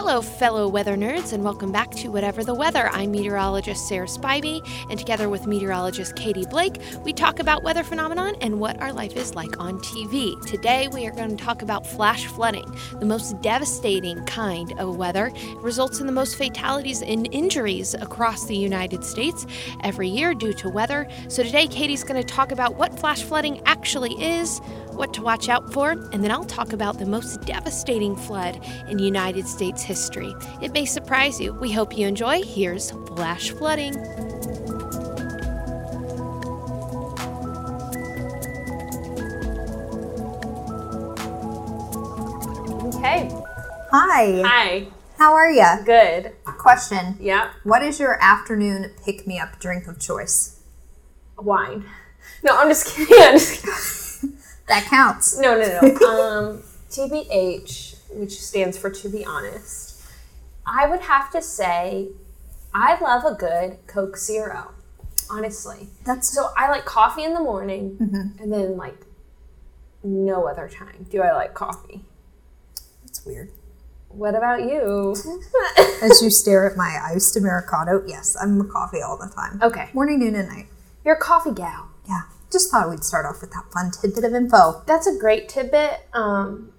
Hello, fellow weather nerds, and welcome back to Whatever the Weather. I'm meteorologist Sarah Spivey, and together with meteorologist Katie Blake, we talk about weather phenomenon and what our life is like on TV. Today, we are going to talk about flash flooding, the most devastating kind of weather. It results in the most fatalities and injuries across the United States every year due to weather. So today, Katie's going to talk about what flash flooding actually is, what to watch out for, and then I'll talk about the most devastating flood in United States history. It may surprise you. We hope you enjoy. Here's flash flooding. Okay. Hi. Hi. How are you? Good. Question. Yeah. What is your afternoon pick me up drink of choice? Wine. No, I'm just kidding. I'm just kidding. That counts. No, no, no. Um, TBH, which stands for to be honest, I would have to say I love a good Coke Zero. Honestly. That's So I like coffee in the morning and then like no other time do I like coffee. that's weird. What about you? As you stare at my iced Americano, yes, I'm a coffee all the time. okay. Morning, noon, and night. You're a coffee gal. Yeah. Just thought we'd start off with that fun tidbit of info. That's a great tidbit. Um,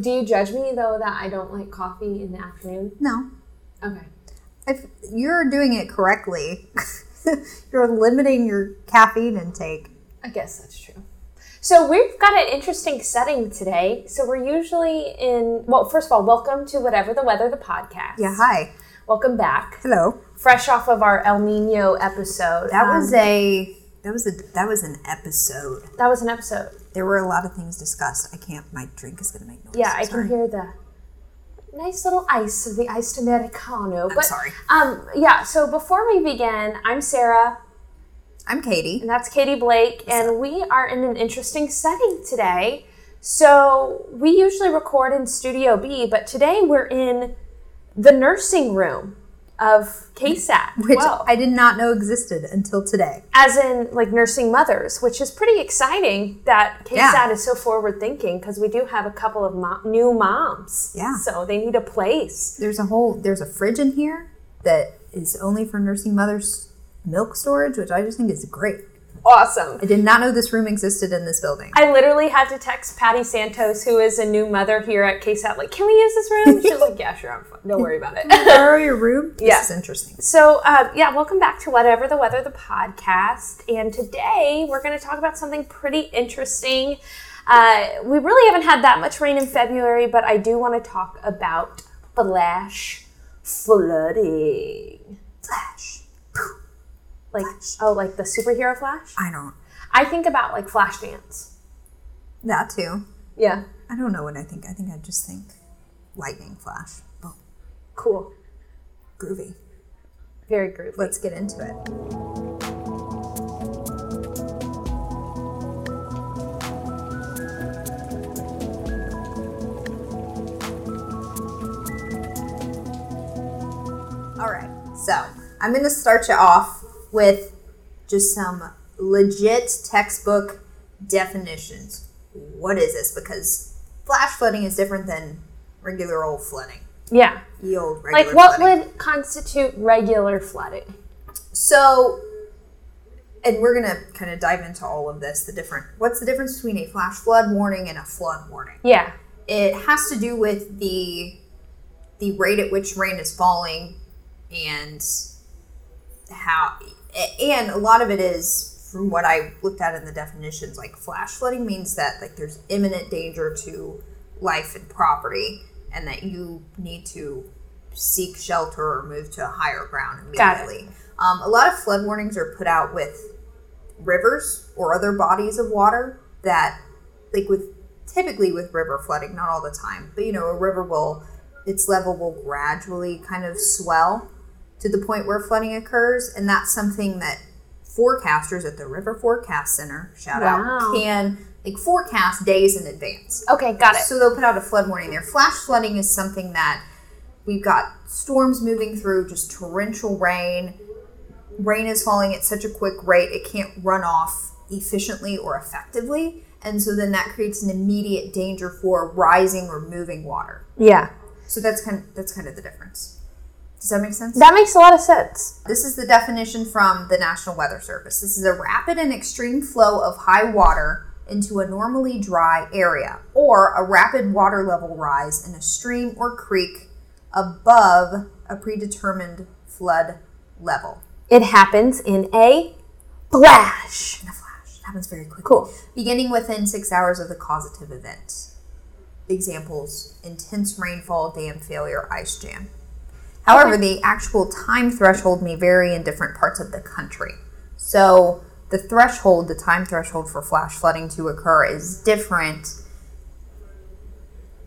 do you judge me though that I don't like coffee in the afternoon? No. Okay. If you're doing it correctly, you're limiting your caffeine intake. I guess that's true. So we've got an interesting setting today. So we're usually in well, first of all, welcome to Whatever the Weather, the podcast. Yeah, hi. Welcome back. Hello. Fresh off of our El Nino episode. That Um, was a that was a that was an episode. that was an episode. There were a lot of things discussed. I can't my drink is gonna make noise. Yeah, I can hear the nice little ice of the iced Americano. I'm but sorry. um yeah, so before we begin, I'm Sarah. I'm Katie. And that's Katie Blake, and we are in an interesting setting today. So, we usually record in Studio B, but today we're in the nursing room of KSAT. which well, I did not know existed until today. as in like nursing mothers, which is pretty exciting that KSAT Yeah. is so forward thinking because we do have a couple of mo- new moms. Yeah. So, they need a place. There's a whole there's a fridge in here that is only for nursing mothers milk storage, which I just think is great. Awesome. I did not know this room existed in this building. I literally had to text Patty Santos, who is a new mother here at KSAT, like, can we use this room? She's like, yeah, sure, I'm fine. Don't worry about it. Borrow your room? This Yeah. is interesting. So, uh, yeah, welcome back to Whatever the Weather, the podcast. And today we're going to talk about something pretty interesting. Uh, we really haven't had that much rain in February, but I do want to talk about flash flooding. Flash. Like, oh, like the superhero Flash? I don't I think about like Flash Dance. that too. Yeah, I don't know what I think. I think I just think lightning flash. Boom. cool. Groovy. Very groovy. Let's get into it. All right, so I'm going to start you off with just some legit textbook definitions. What is this? Because flash flooding is different than regular old flooding. Yeah. The old regular Like, what flooding. would constitute regular flooding? So, and we're gonna kind of dive into all of this. The different, what's the difference between a flash flood warning and a flood warning? Yeah. It has to do with the the rate at which rain is falling, and how, and a lot of it is from what I looked at in the definitions. Like flash flooding means that like there's imminent danger to life and property, and that you need to seek shelter or move to higher ground Got it. immediately. Um, a lot of flood warnings are put out with rivers or other bodies of water that, like with typically with river flooding, not all the time, but you know, a river will, its level will gradually kind of swell to the point where flooding occurs, and that's something that forecasters at the River Forecast Center, shout Wow. out, can like forecast days in advance. Okay, got it. So they'll put out a flood warning there. Flash flooding is something that we've got storms moving through, just torrential rain. Rain is falling at such a quick rate, it can't run off efficiently or effectively. And so then that creates an immediate danger for rising or moving water. Yeah. So that's kind of, that's kind of the difference. Does that make sense? That makes a lot of sense. This is the definition from the National Weather Service. This is a rapid and extreme flow of high water into a normally dry area, or a rapid water level rise in a stream or creek above a predetermined flood level. It happens in a flash. In a flash. It happens very quickly. Cool. Beginning within six hours of the causative event. Examples intense rainfall, dam failure, ice jam. However, the actual time threshold may vary in different parts of the country. So, the threshold, the time threshold for flash flooding to occur is different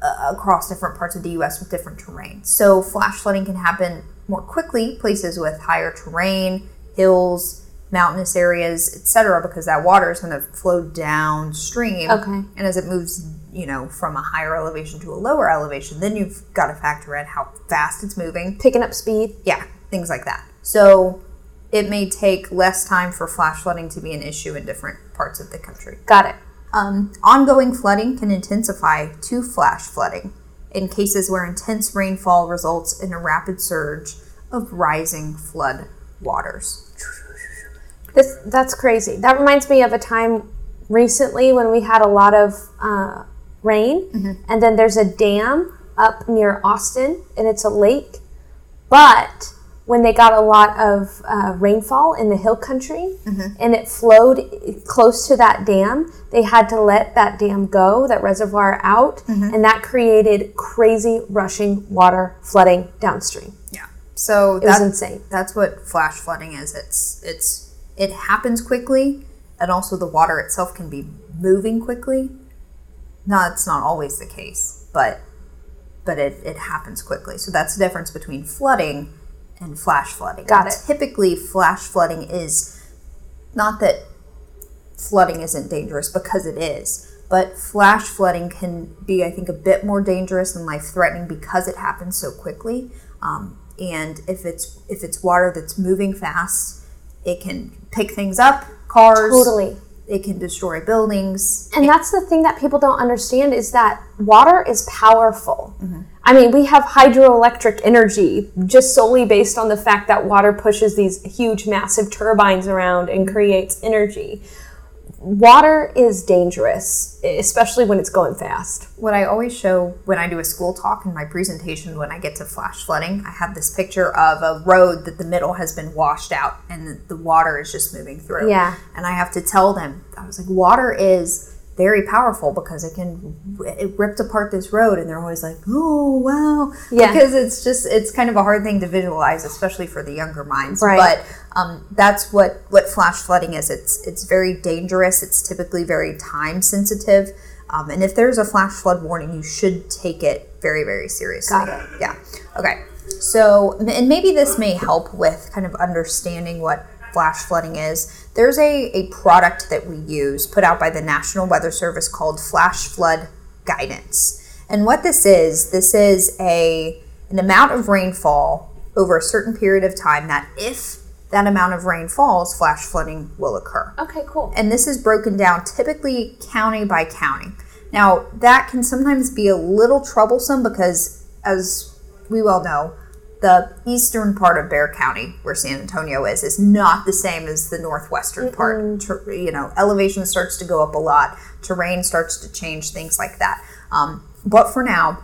uh, across different parts of the US with different terrain. So, flash flooding can happen more quickly places with higher terrain, hills, mountainous areas, etc., because that water is going to flow downstream. Okay. And as it moves, you know, from a higher elevation to a lower elevation, then you've got to factor in how fast it's moving. Picking up speed. Yeah, things like that. So it may take less time for flash flooding to be an issue in different parts of the country. Got it. Um, ongoing flooding can intensify to flash flooding in cases where intense rainfall results in a rapid surge of rising flood waters. This that's crazy. That reminds me of a time recently when we had a lot of uh, rain, mm-hmm. and then there's a dam up near Austin, and it's a lake. But when they got a lot of uh, rainfall in the hill country, mm-hmm. and it flowed close to that dam, they had to let that dam go, that reservoir out, mm-hmm. and that created crazy rushing water flooding downstream. Yeah. So It was insane. That's what flash flooding is. It's it's it happens quickly, and also the water itself can be moving quickly. No, it's not always the case, but but it, it happens quickly. So that's the difference between flooding and flash flooding. Got And it. Typically, flash flooding is not that flooding isn't dangerous because it is, but flash flooding can be, I think, a bit more dangerous and life threatening because it happens so quickly. Um, and if it's if it's water that's moving fast, it can pick things up, cars. Totally. It can destroy buildings. And that's the thing that people don't understand is that water is powerful. Mm-hmm. I mean, we have hydroelectric energy just solely based on the fact that water pushes these huge, massive turbines around and creates energy. Water is dangerous, especially when it's going fast. What I always show when I do a school talk in my presentation when I get to flash flooding, I have this picture of a road that the middle has been washed out and the, water is just moving through. Yeah. And I have to tell them, I was like, water is very powerful because it can it ripped apart this road and they're always like oh wow. Yeah. because it's just it's kind of a hard thing to visualize especially for the younger minds. Right. but um, that's what what flash flooding is. It's it's very dangerous. It's typically very time sensitive. Um, and if there's a flash flood warning you should take it very very seriously. Got it. yeah. Okay. So and maybe this may help with kind of understanding what flash flooding is there's a, a product that we use put out by the national weather service called flash flood guidance and what this is this is a an amount of rainfall over a certain period of time that if that amount of rain falls flash flooding will occur Okay, cool. and this is broken down typically county by county. Now, that can sometimes be a little troublesome because, as we well know, the eastern part of Bexar County, where San Antonio is, is not the same as the northwestern part. Ter- You know, elevation starts to go up a lot, terrain starts to change, things like that. Um, but for now,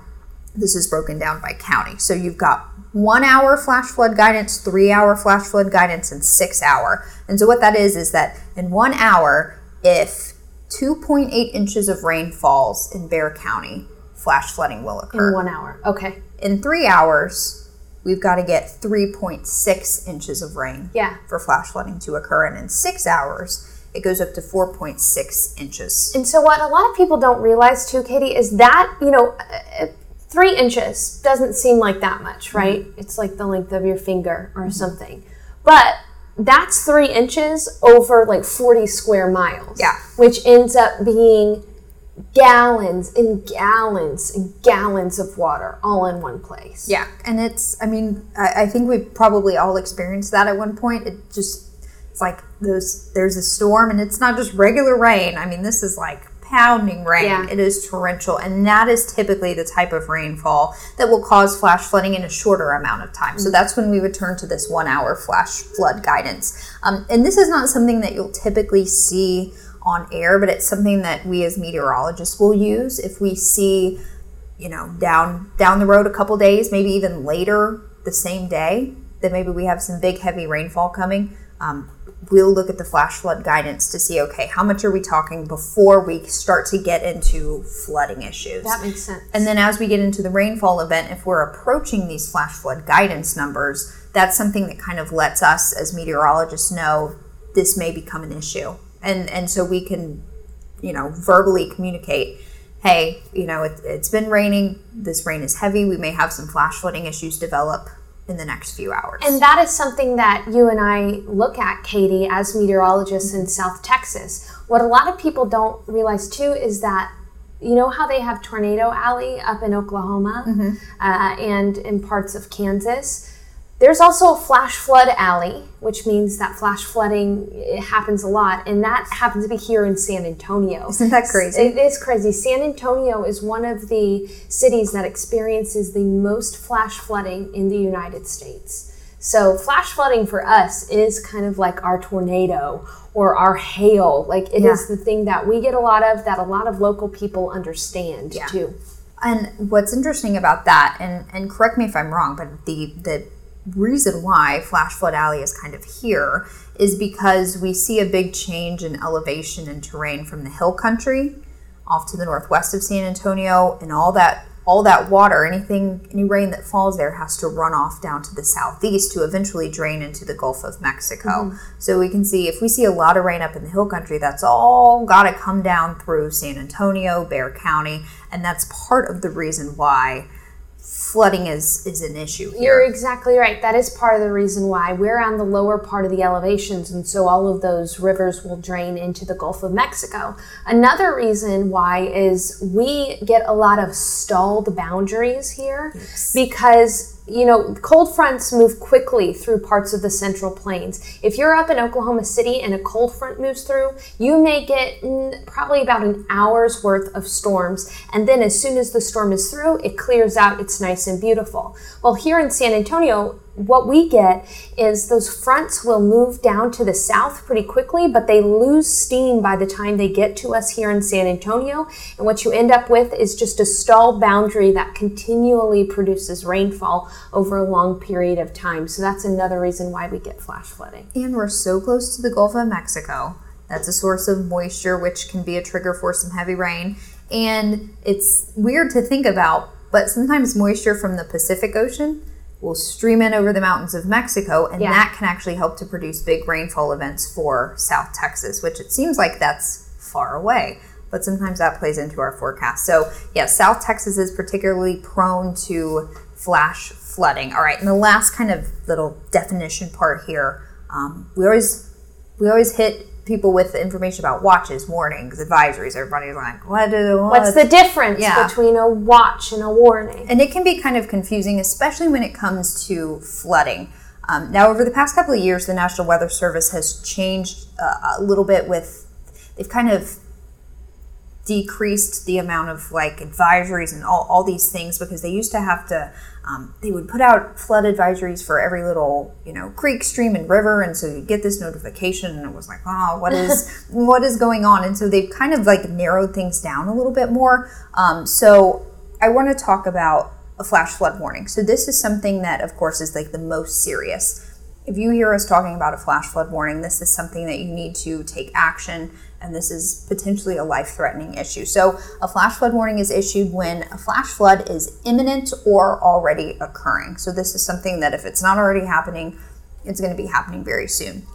this is broken down by county. So you've got one hour flash flood guidance, three hour flash flood guidance, and six hour. And so what that is is that in one hour, if 2.8 inches of rain falls in Bexar County, flash flooding will occur. In one hour. Okay. In three hours, we've got to get 3.6 inches of rain Yeah. for flash flooding to occur. And in six hours, it goes up to 4.6 inches. And so, what a lot of people don't realize too, Katie, is that, you know, uh, three inches doesn't seem like that much, right? It's like the length of your finger or something. But that's three inches over like 40 square miles. Yeah. Which ends up being gallons and gallons and gallons of water all in one place. Yeah, and it's, I mean, I, I think we've probably all experienced that at one point. It just, it's like those, there's a storm and it's not just regular rain. I mean, this is like pounding rain. Yeah. It is torrential, and that is typically the type of rainfall that will cause flash flooding in a shorter amount of time. So that's when we would turn to this one hour flash flood guidance. Um, and this is not something that you'll typically see on air, but it's something that we as meteorologists will use if we see, you know, down down the road a couple days, maybe even later the same day, that maybe we have some big heavy rainfall coming. Um, we'll look at the flash flood guidance to see okay how much are we talking before we start to get into flooding issues That makes sense. and then as we get into the rainfall event if we're approaching these flash flood guidance numbers that's something that kind of lets us as meteorologists know this may become an issue and and so we can you know verbally communicate hey you know it, it's been raining this rain is heavy we may have some flash flooding issues develop in the next few hours And that is something that you and I look at, Katie, as meteorologists in South Texas. What a lot of people don't realize too is that you know how they have Tornado Alley up in Oklahoma uh, and in parts of Kansas? There's also a flash flood alley, which means that flash flooding it happens a lot, and that happens to be here in San Antonio. Isn't that crazy? It is crazy. San Antonio is one of the cities that experiences the most flash flooding in the United States. So, flash flooding for us is kind of like our tornado or our hail. Like, it is Yeah. the thing that we get a lot of that a lot of local people understand Yeah. too. And what's interesting about that, and, and correct me if I'm wrong, but the the reason why Flash Flood Alley is kind of here is because we see a big change in elevation and terrain from the hill country off to the northwest of San Antonio, and all that all that water, anything, any rain that falls there has to run off down to the southeast to eventually drain into the Gulf of Mexico. Mm-hmm. So we can see if we see a lot of rain up in the hill country, that's all got to come down through San Antonio, Bexar County, and that's part of the reason why flooding is is an issue You're exactly right. That is part of the reason why we're on the lower part of the elevations, and so all of those rivers will drain into the Gulf of Mexico. Another reason why is we get a lot of stalled boundaries here because you know cold fronts move quickly through parts of the central plains. If you're up in Oklahoma City and a cold front moves through, you may get mm, probably about an hour's worth of storms, and then as soon as the storm is through, it clears out. It's nice and beautiful. Well, here in San Antonio, what we get is those fronts will move down to the south pretty quickly, but they lose steam by the time they get to us here in San Antonio. And what you end up with is just a stall boundary that continually produces rainfall over a long period of time. So that's another reason why we get flash flooding. And we're so close to the Gulf of Mexico. That's a source of moisture, which can be a trigger for some heavy rain. And it's weird to think about, but sometimes moisture from the Pacific Ocean will stream in over the mountains of Mexico, and Yeah. that can actually help to produce big rainfall events for South Texas, which it seems like that's far away. But sometimes that plays into our forecast. So, yeah, South Texas is particularly prone to flash flooding. All right, and the last kind of little definition part here, um, we always we always hit people with information about watches, warnings, advisories. Everybody's like, what do What's the difference Yeah. between a watch and a warning? and it can be kind of confusing, especially when it comes to flooding. Um, now, over the past couple of years, the National Weather Service has changed uh, a little bit with, they've kind of decreased the amount of like advisories and all, all these things because they used to have to um, they would put out flood advisories for every little you know creek stream and river and so you'd get this notification and it was like oh what is what is going on? And so they've kind of like narrowed things down a little bit more. Um, so i want to talk about a flash flood warning. So this is something that of course is like the most serious if you hear us talking about a flash flood warning, this is something that you need to take action, and this is potentially a life threatening issue. So, a flash flood warning is issued when a flash flood is imminent or already occurring. So, this is something that if it's not already happening, it's going to be happening very soon.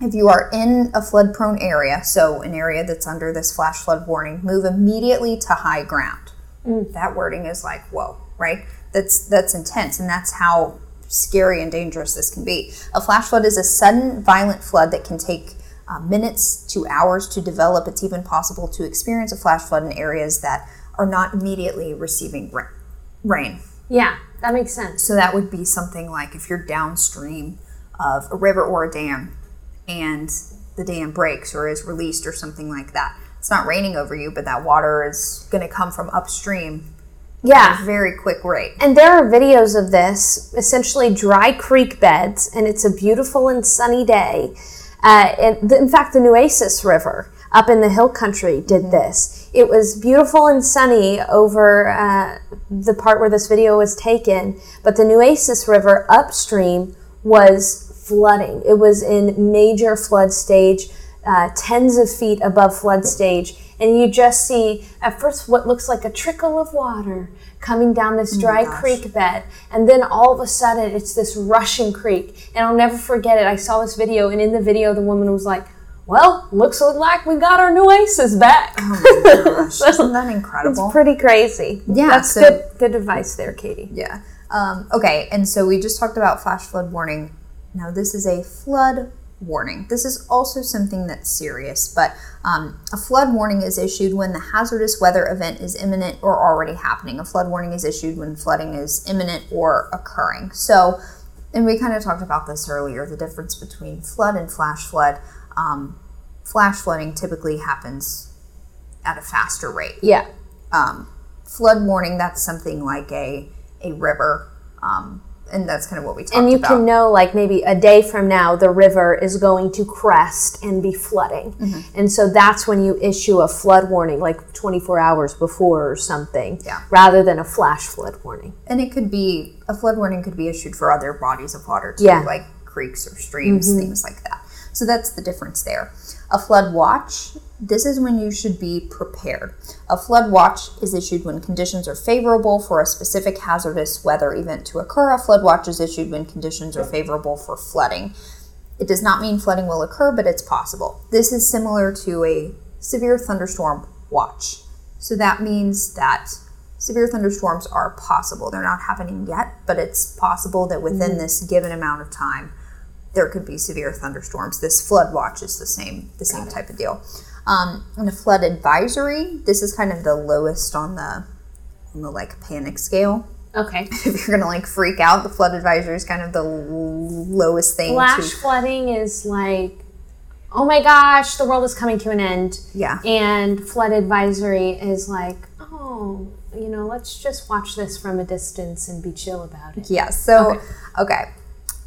If you are in a flood prone area, so an area that's under this flash flood warning, move immediately to high ground. Mm. That wording is like, whoa, right? That's that's intense, and that's how scary and dangerous this can be. A flash flood is a sudden, violent flood that can take uh, minutes to hours to develop. It's even possible to experience a flash flood in areas that are not immediately receiving ra- rain. Yeah, that makes sense. So that would be something like if you're downstream of a river or a dam and the dam breaks or is released or something like that. it's not raining over you, but that water is going to come from upstream Yeah. very quick rate. And there are videos of this, essentially dry creek beds, and it's a beautiful and sunny day. Uh, and in fact, the Nueces River up in the hill country did this. It was beautiful and sunny over uh, the part where this video was taken, but the Nueces River upstream was flooding. It was in major flood stage, uh, tens of feet above flood stage, and you just see at first what looks like a trickle of water coming down this dry creek bed, and then all of a sudden it's this rushing creek. And I'll never forget it. I saw this video, and in the video, the woman was like, "Well, looks like we got our new aces back." Gosh, isn't that incredible? It's pretty crazy. Yeah, that's so- good. Good advice there, Katie. Yeah. Um, okay, and so we just talked about flash flood warning. Now, this is a flood warning. This is also something that's serious, but um, a flood warning is issued when the hazardous weather event is imminent or already happening. A flood warning is issued when flooding is imminent or occurring. So, and we kind of talked about this earlier the difference between flood and flash flood. Um, flash flooding typically happens at a faster rate Yeah. um, flood warning that's something like a a river um, and that's kind of what we talked about. And you about can know, like maybe a day from now, the river is going to crest and be flooding. Mm-hmm. And so that's when you issue a flood warning, like 24 hours before or something, Yeah. rather than a flash flood warning. and it could be a flood warning could be issued for other bodies of water too Yeah. like creeks or streams things like that so that's the difference there a flood watch this is when you should be prepared a flood watch is issued when conditions are favorable for a specific hazardous weather event to occur a flood watch is issued when conditions are favorable for flooding It does not mean flooding will occur, but it's possible. This is similar to a severe thunderstorm watch. So that means that severe thunderstorms are possible. They're not happening yet, but it's possible that within mm-hmm. this given amount of time, there could be severe thunderstorms. This flood watch is the same, the same type of deal. Um, and a flood advisory, this is kind of the lowest on the on the like panic scale. Okay. If you're gonna like freak out, the flood advisory is kind of the lowest thing. Flash to, flooding is like, oh my gosh, the world is coming to an end. yeah, And flood advisory is like, oh, you know, let's just watch this from a distance and be chill about it. Yeah, so, okay.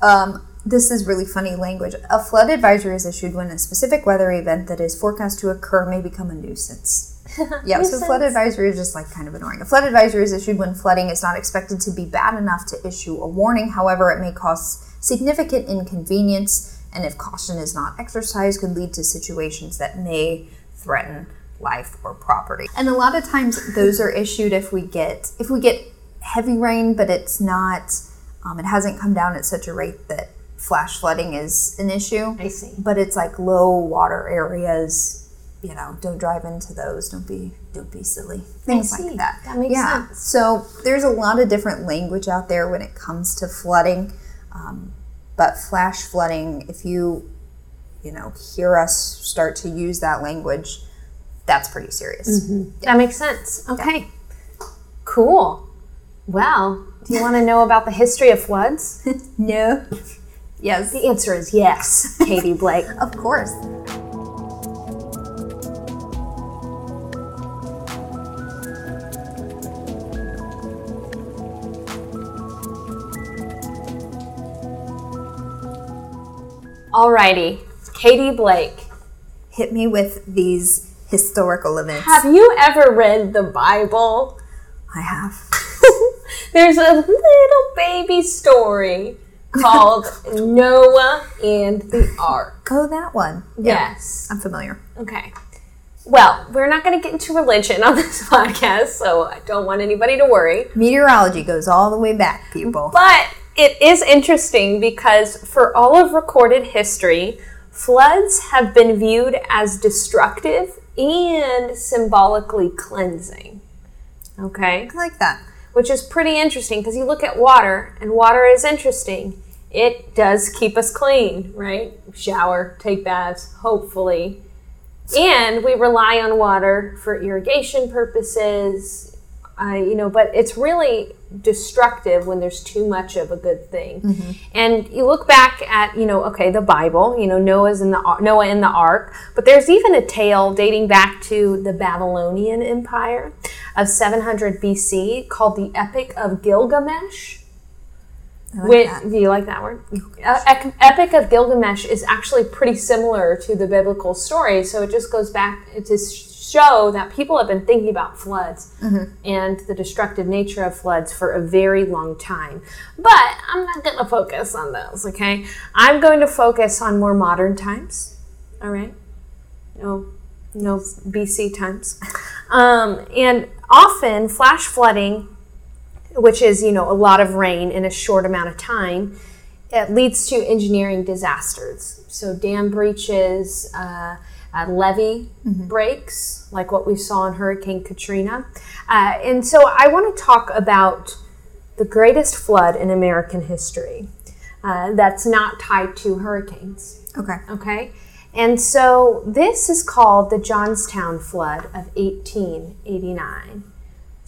Um, this is really funny language. A flood advisory is issued when a specific weather event that is forecast to occur may become a nuisance. Yeah, so flood advisory is just like kind of annoying. A flood advisory is issued when flooding is not expected to be bad enough to issue a warning. However, it may cause significant inconvenience, and if caution is not exercised, could lead to situations that may threaten life or property. And a lot of times, those are issued if we get if we get heavy rain, but it's not. Um, it hasn't come down at such a rate that flash flooding is an issue I see. but it's like low water areas you know don't drive into those don't be don't be silly things see. like that That makes yeah sense. so there's a lot of different language out there when it comes to flooding um, but flash flooding if you you know hear us start to use that language that's pretty serious That makes sense. Okay. Cool. Well, do you want to know about the history of floods? no yes The answer is yes, Katie Blake. of course Alrighty, Katie Blake. hit me with these historical events Have you ever read the Bible? i have There's a little baby story called Noah and the Ark. go that one Yes. i'm familiar Okay. Well, we're not going to get into religion on this podcast, so I don't want anybody to worry. Meteorology goes all the way back, people. But it is interesting because for all of recorded history, floods have been viewed as destructive and symbolically cleansing. Okay? I like that. Which is pretty interesting because you look at water, and water is interesting. It does keep us clean, right? Shower, take baths, hopefully. And we rely on water for irrigation purposes, uh, you know, but it's really destructive when there's too much of a good thing. And you look back at, you know, okay, the Bible, you know, Noah's in the Noah in the ark, but there's even a tale dating back to the Babylonian Empire of 700 BC called the Epic of Gilgamesh. Like Wait, that. do you like that word? Uh, Epic of Gilgamesh is actually pretty similar to the biblical story, so it just goes back to show that people have been thinking about floods and the destructive nature of floods for a very long time. But I'm not going to focus on those, okay? I'm going to focus on more modern times, all right? No, no BC times. Um, and often flash flooding which is you know a lot of rain in a short amount of time it leads to engineering disasters so dam breaches uh, uh, levee breaks like what we saw in hurricane katrina. Uh, and so i want to talk about the greatest flood in american history uh, that's not tied to hurricanes. Okay. okay? And so this is called the johnstown flood of 1889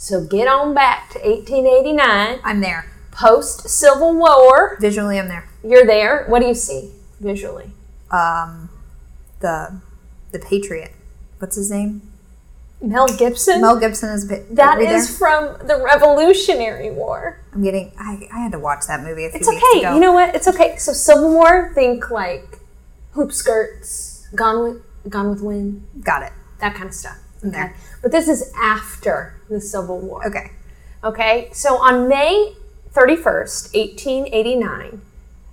so get on back to 1889 I'm there. post civil war. Visually, I'm there. you're there. What do you see visually? Um, the the Patriot. What's his name? mel gibson Mel Gibson is a bit. that is from the revolutionary war I'm getting. I, I had to watch that movie a few it's weeks okay ago. you know what it's okay so civil war think like hoop skirts gone with gone with wind Got it. that kind of stuff okay There. but this is after the civil war Okay. Okay, so on May 31st, 1889,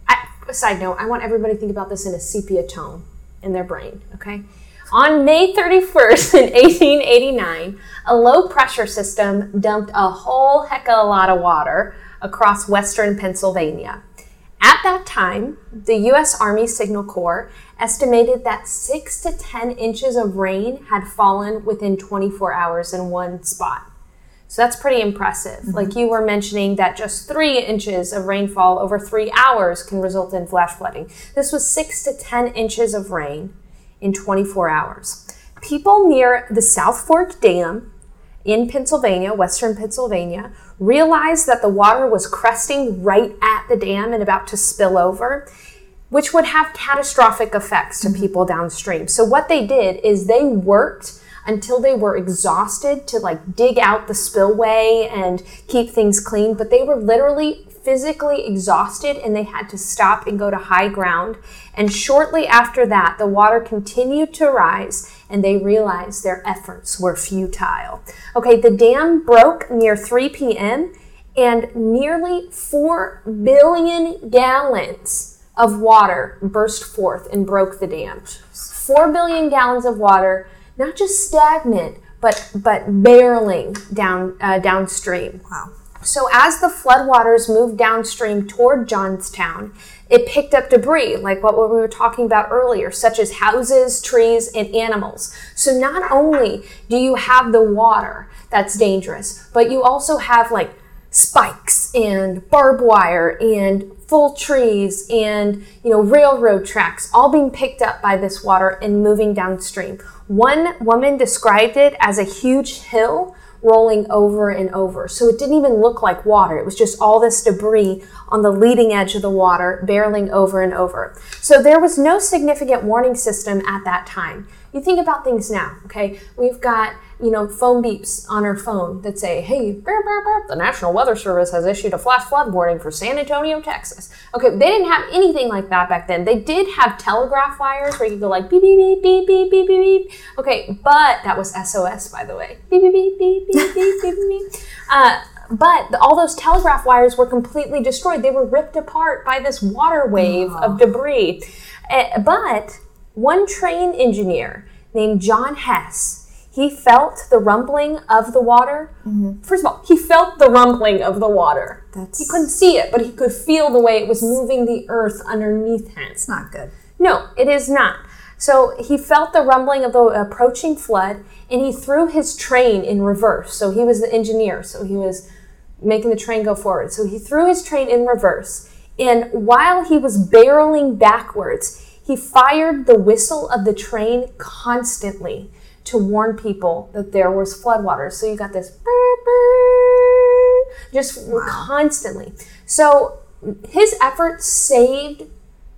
I, side note, I want everybody to think about this in a sepia tone in their brain, okay? On May 31st, in 1889, a low pressure system dumped a whole heck of a lot of water across western Pennsylvania. At that time, the U.S. Army Signal Corps estimated that 6 to 10 inches of rain had fallen within 24 hours in one spot. So that's pretty impressive. Mm-hmm. Like you were mentioning that just three inches of rainfall over three hours can result in flash flooding. This was six to 10 inches of rain in 24 hours. People near the South Fork Dam in Pennsylvania, western Pennsylvania, realized that the water was cresting right at the dam and about to spill over which would have catastrophic effects to mm-hmm. people downstream. So what they did is they worked until they were exhausted to like dig out the spillway and keep things clean, but they were literally physically exhausted and they had to stop and go to high ground. And shortly after that, the water continued to rise and they realized their efforts were futile. Okay, the dam broke near 3 p.m. and nearly 4 billion gallons of water burst forth and broke the dam. 4 billion gallons of water, not just stagnant, but but barreling down uh, downstream. Wow. So as the floodwaters moved downstream toward Johnstown, it picked up debris, like what we were talking about earlier, such as houses, trees, and animals. So not only do you have the water that's dangerous, but you also have like spikes and barbed wire and full trees and you know railroad tracks all being picked up by this water and moving downstream. One woman described it as a huge hill rolling over and over. So it didn't even look like water. It was just all this debris on the leading edge of the water barreling over and over. So there was no significant warning system at that time. You think about things now, okay? We've got, you know, phone beeps on our phone that say, hey, the National Weather Service has issued a flash flood warning for San Antonio, Texas. Okay, they didn't have anything like that back then. They did have telegraph wires where you go like beep, beep, beep, beep, beep, beep, beep. Okay, but that was SOS, by the way. Beep, beep, beep, beep, beep, beep, beep, beep. Uh, but all those telegraph wires were completely destroyed. They were ripped apart by this water wave of debris. Eh, but one train engineer named John Hess, he felt the rumbling of the water. First of all, he felt the rumbling of the water. That's He couldn't see it, but he could feel the way it was moving the earth underneath him. it's not good. No, it is not. So he felt the rumbling of the approaching flood and he threw his train in reverse. So he was the engineer, so he was making the train go forward. So he threw his train in reverse. And while he was barreling backwards, he fired the whistle of the train constantly to warn people that there was floodwaters. So you got this. Just constantly. So his efforts saved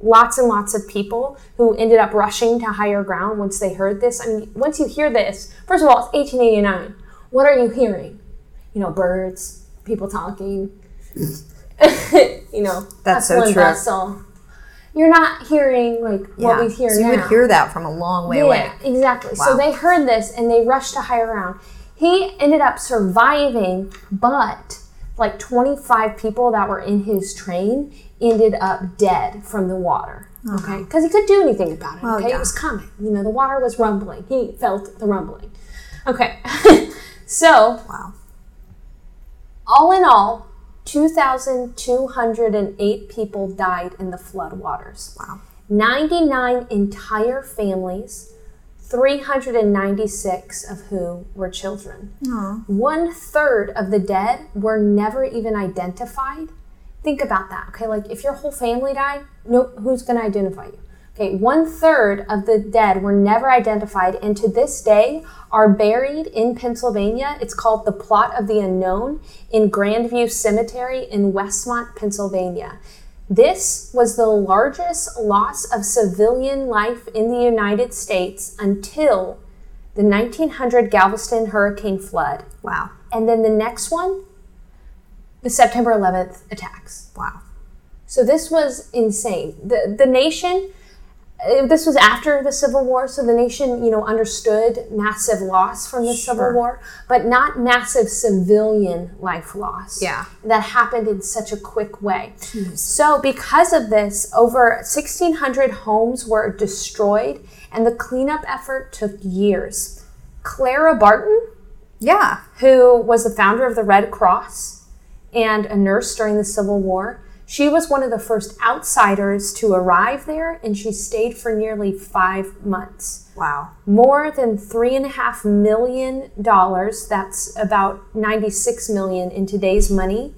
lots and lots of people who ended up rushing to higher ground once they heard this. I mean, once you hear this, first of all, it's 1889. What are you hearing? You know, birds, people talking. you know, That's so true. bustle. You're not hearing like what we hear so you now. would hear that from a long way away. Yeah, exactly. So they heard this and they rushed to higher ground. He ended up surviving, but like 25 people that were in his train ended up dead from the water. Uh-huh. Okay, because he couldn't do anything about it. Well, okay, yeah. it was coming. You know, the water was rumbling. He felt the rumbling. Okay, so Wow. all in all, 2,208 people died in the flood waters. Wow. 99 entire families, 396 of who were children. One third of the dead were never even identified. Think about that, okay? Like if your whole family died, nope, who's going to identify you? Okay, one third of the dead were never identified, and to this day are buried in Pennsylvania. It's called the Plot of the Unknown in Grandview Cemetery in Westmont, Pennsylvania. This was the largest loss of civilian life in the United States until the 1900 Galveston hurricane flood. Wow. And then the next one, the September 11th attacks. Wow. So this was insane. The the nation uh, this was after the Civil War, so the nation, you know, understood massive loss from the Civil War, but not massive civilian life loss. Yeah. That happened in such a quick way. So because of this, over 1600 homes were destroyed and the cleanup effort took years. Clara Barton, Yeah. who was the founder of the Red Cross and a nurse during the Civil War. She was one of the first outsiders to arrive there, and she stayed for nearly five months. Wow. More than three and a half million dollars, that's about 96 million in today's money,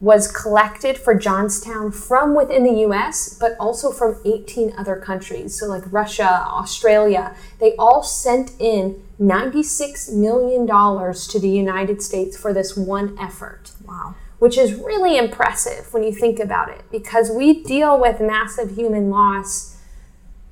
was collected for Johnstown from within the US, but also from 18 other countries. So, like Russia, Australia, they all sent in $96 million to the United States for this one effort Wow. Which is really impressive when you think about it because we deal with massive human loss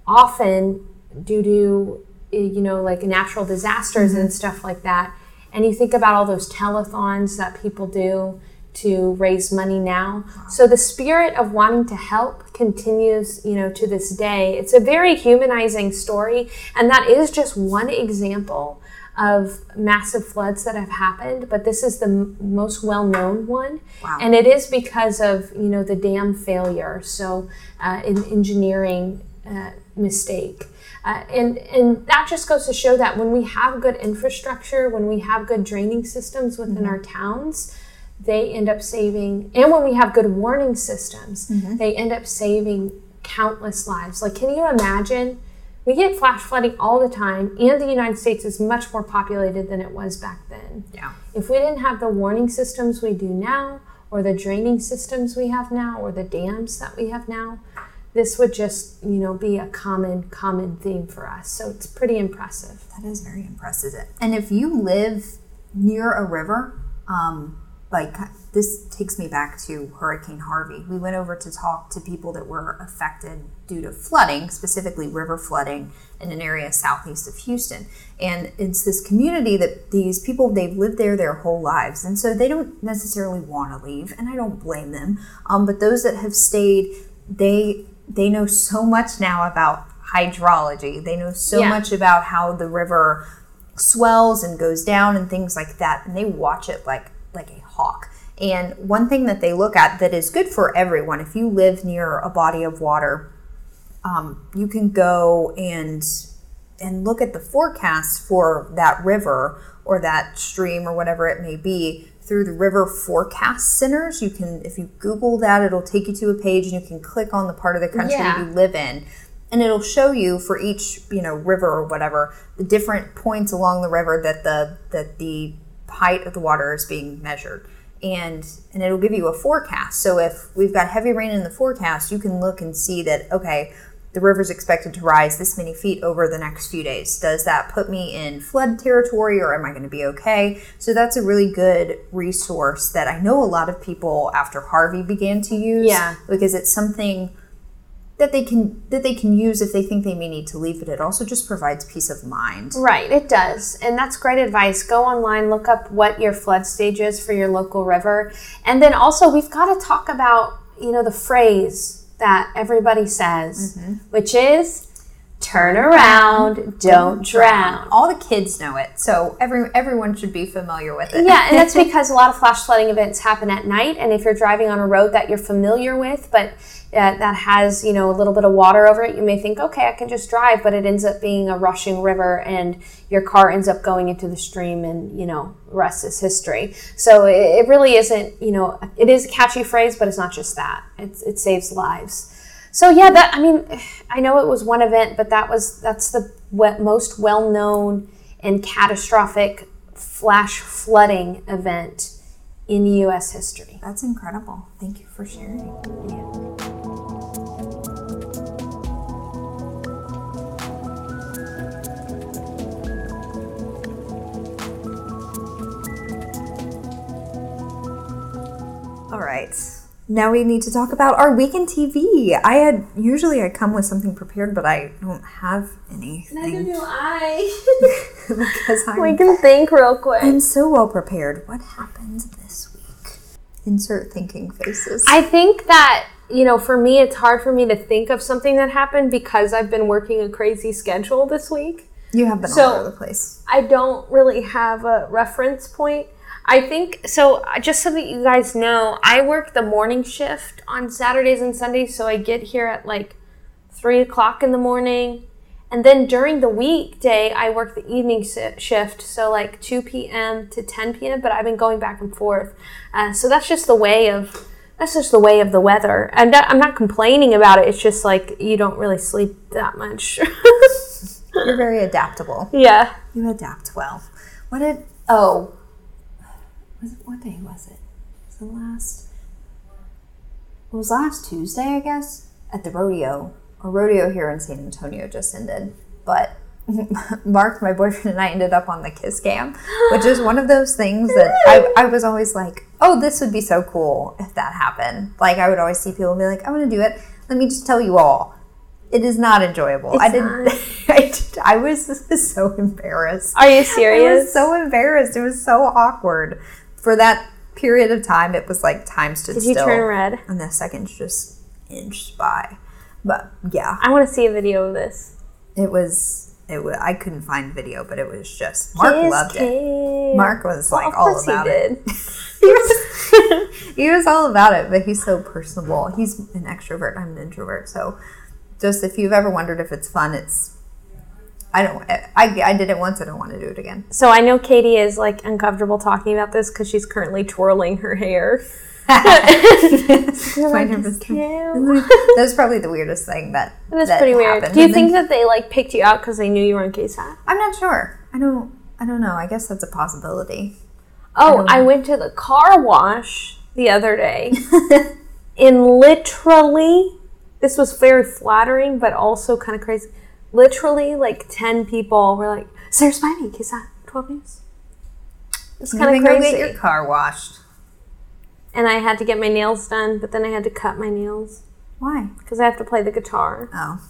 often due to eh, you know like natural disasters and stuff like that. And you think about all those telethons that people do to raise money now. So the spirit of wanting to help continues you know to this day. It's a very humanizing story and that is just one example of massive floods that have happened, but this is the m- most well-known one, Wow. and it is because of you know the dam failure. So, uh, an engineering uh, mistake, uh, and and that just goes to show that when we have good infrastructure, when we have good draining systems within our towns, they end up saving, and when we have good warning systems, they end up saving countless lives. Like, can you imagine? We get flash flooding all the time, and the United States is much more populated than it was back then. Yeah. If we didn't have the warning systems we do now, or the draining systems we have now, or the dams that we have now, this would just, you know, be a common, common theme for us. So it's pretty impressive. That is very impressive. And if you live near a river, um, like this takes me back to Hurricane Harvey. We went over to talk to people that were affected due to flooding, specifically river flooding in an area southeast of Houston. And it's this community that these people, they've lived there their whole lives. And so they don't necessarily want to leave, and I don't blame them. Um, but those that have stayed, they they know so much now about hydrology. They know so Yeah. much about how the river swells and goes down and things like that and they watch it like like a and one thing that they look at that is good for everyone if you live near a body of water um, you can go and and look at the forecast for that river or that stream or whatever it may be through the river forecast centers. You can if you google that it'll take you to a page and you can click on the part of the country Yeah. you live in. And it'll show you for each you know river or whatever the different points along the river that the that the height of the water is being measured and and it'll give you a forecast so if we've got heavy rain in the forecast you can look and see that okay the river's expected to rise this many feet over the next few days. Does that put me in flood territory or am I going to be okay? So that's a really good resource that I know a lot of people after Harvey began to use. Yeah. Because it's something that they can that they can use if they think they may need to leave, but it also just provides peace of mind. Right, it does. And that's great advice. Go online, look up what your flood stage is for your local river. And then also, we've got to talk about, you know, the phrase that everybody says, mm-hmm. which is turn around, don't drown. All the kids know it, so every everyone should be familiar with it. Yeah, and that's because a lot of flash flooding events happen at night. And if you're driving on a road that you're familiar with, but uh, that has you know a little bit of water over it, you may think, okay, I can just drive, but it ends up being a rushing river, and your car ends up going into the stream, and you know, rest is history. So it, it really isn't, you know, it is a catchy phrase, but it's not just that. It's, it saves lives. So yeah, that I mean, I know it was one event, but that was that's the most well-known and catastrophic flash flooding event in U.S. history. That's incredible. Thank you for sharing. All right. Now we need to talk about our weekend TV. I had usually I come with something prepared, but I don't have anything Neither do I. because I'm we can think real quick. I'm so well prepared. What happened this week? Insert thinking faces. I think that you know, for me, it's hard for me to think of something that happened because I've been working a crazy schedule this week. you have been So- all over the place. I don't really have a reference point. I think so. uh, Just so that you guys know, I work the morning shift on Saturdays and Sundays, so I get here at like three o'clock in the morning, and then during the weekday, I work the evening shift, so like two p.m. to ten p.m. But I've been going back and forth, uh, so that's just the way of that's just the way of the weather. And I'm not complaining about it. It's just like you don't really sleep that much. You're very adaptable. yeah. You adapt well. What did? Oh, was it, what day was it? Was the last? It was last Tuesday, I guess, at the rodeo. A rodeo here in San Antonio just ended, but Mark, my boyfriend, and I ended up on the kiss cam, which is one of those things that I, I was always like, oh, this would be so cool if that happened. Like I would always see people be like, I want to do it. Let me just tell you all, it is not enjoyable. I didn't. I, did- I was so embarrassed. Are you serious? I was so embarrassed. It was so awkward. For that period of time, it was like time stood Did you still. turn red? And the seconds just inched by. But yeah, I want to see a video of this. it was. It was. I couldn't find video, but it was just. Mark Kiss loved it. Mark was Well, like all course he about it. he was. he was all about it, but he's so personable. He's an extrovert. I'm an introvert. So, just if you've ever wondered if it's fun, it's. I don't. I, I did it once. I don't want to do it again. So I know Katie is like uncomfortable talking about this because she's currently twirling her hair. My nervous Cam. that was probably the weirdest thing that. That's that pretty weird. Do you And think then- that they like picked you out because they knew you were on KSAT? I'm not sure. I don't. I don't know. I guess that's a possibility. Oh, I went to the car wash the other day, and literally, this was very flattering, but also kind of crazy. Literally, like ten people were like, "Sarah Spivey, KSAT, twelve news." It's kind of go crazy. get your car washed. and I had to get my nails done, but then I had to cut my nails Why? because I have to play the guitar. Oh,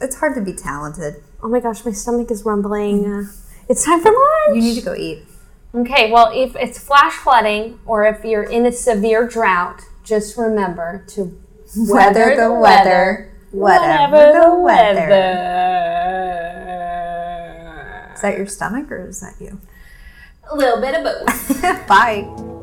it's hard to be talented. Oh my gosh, my stomach is rumbling. Uh, it's time for lunch. You need to go eat. Okay, well, if it's flash flooding or if you're in a severe drought, just remember to Weather the weather, whatever the weather. Is that your stomach or is that you? A little bit of both. Bye.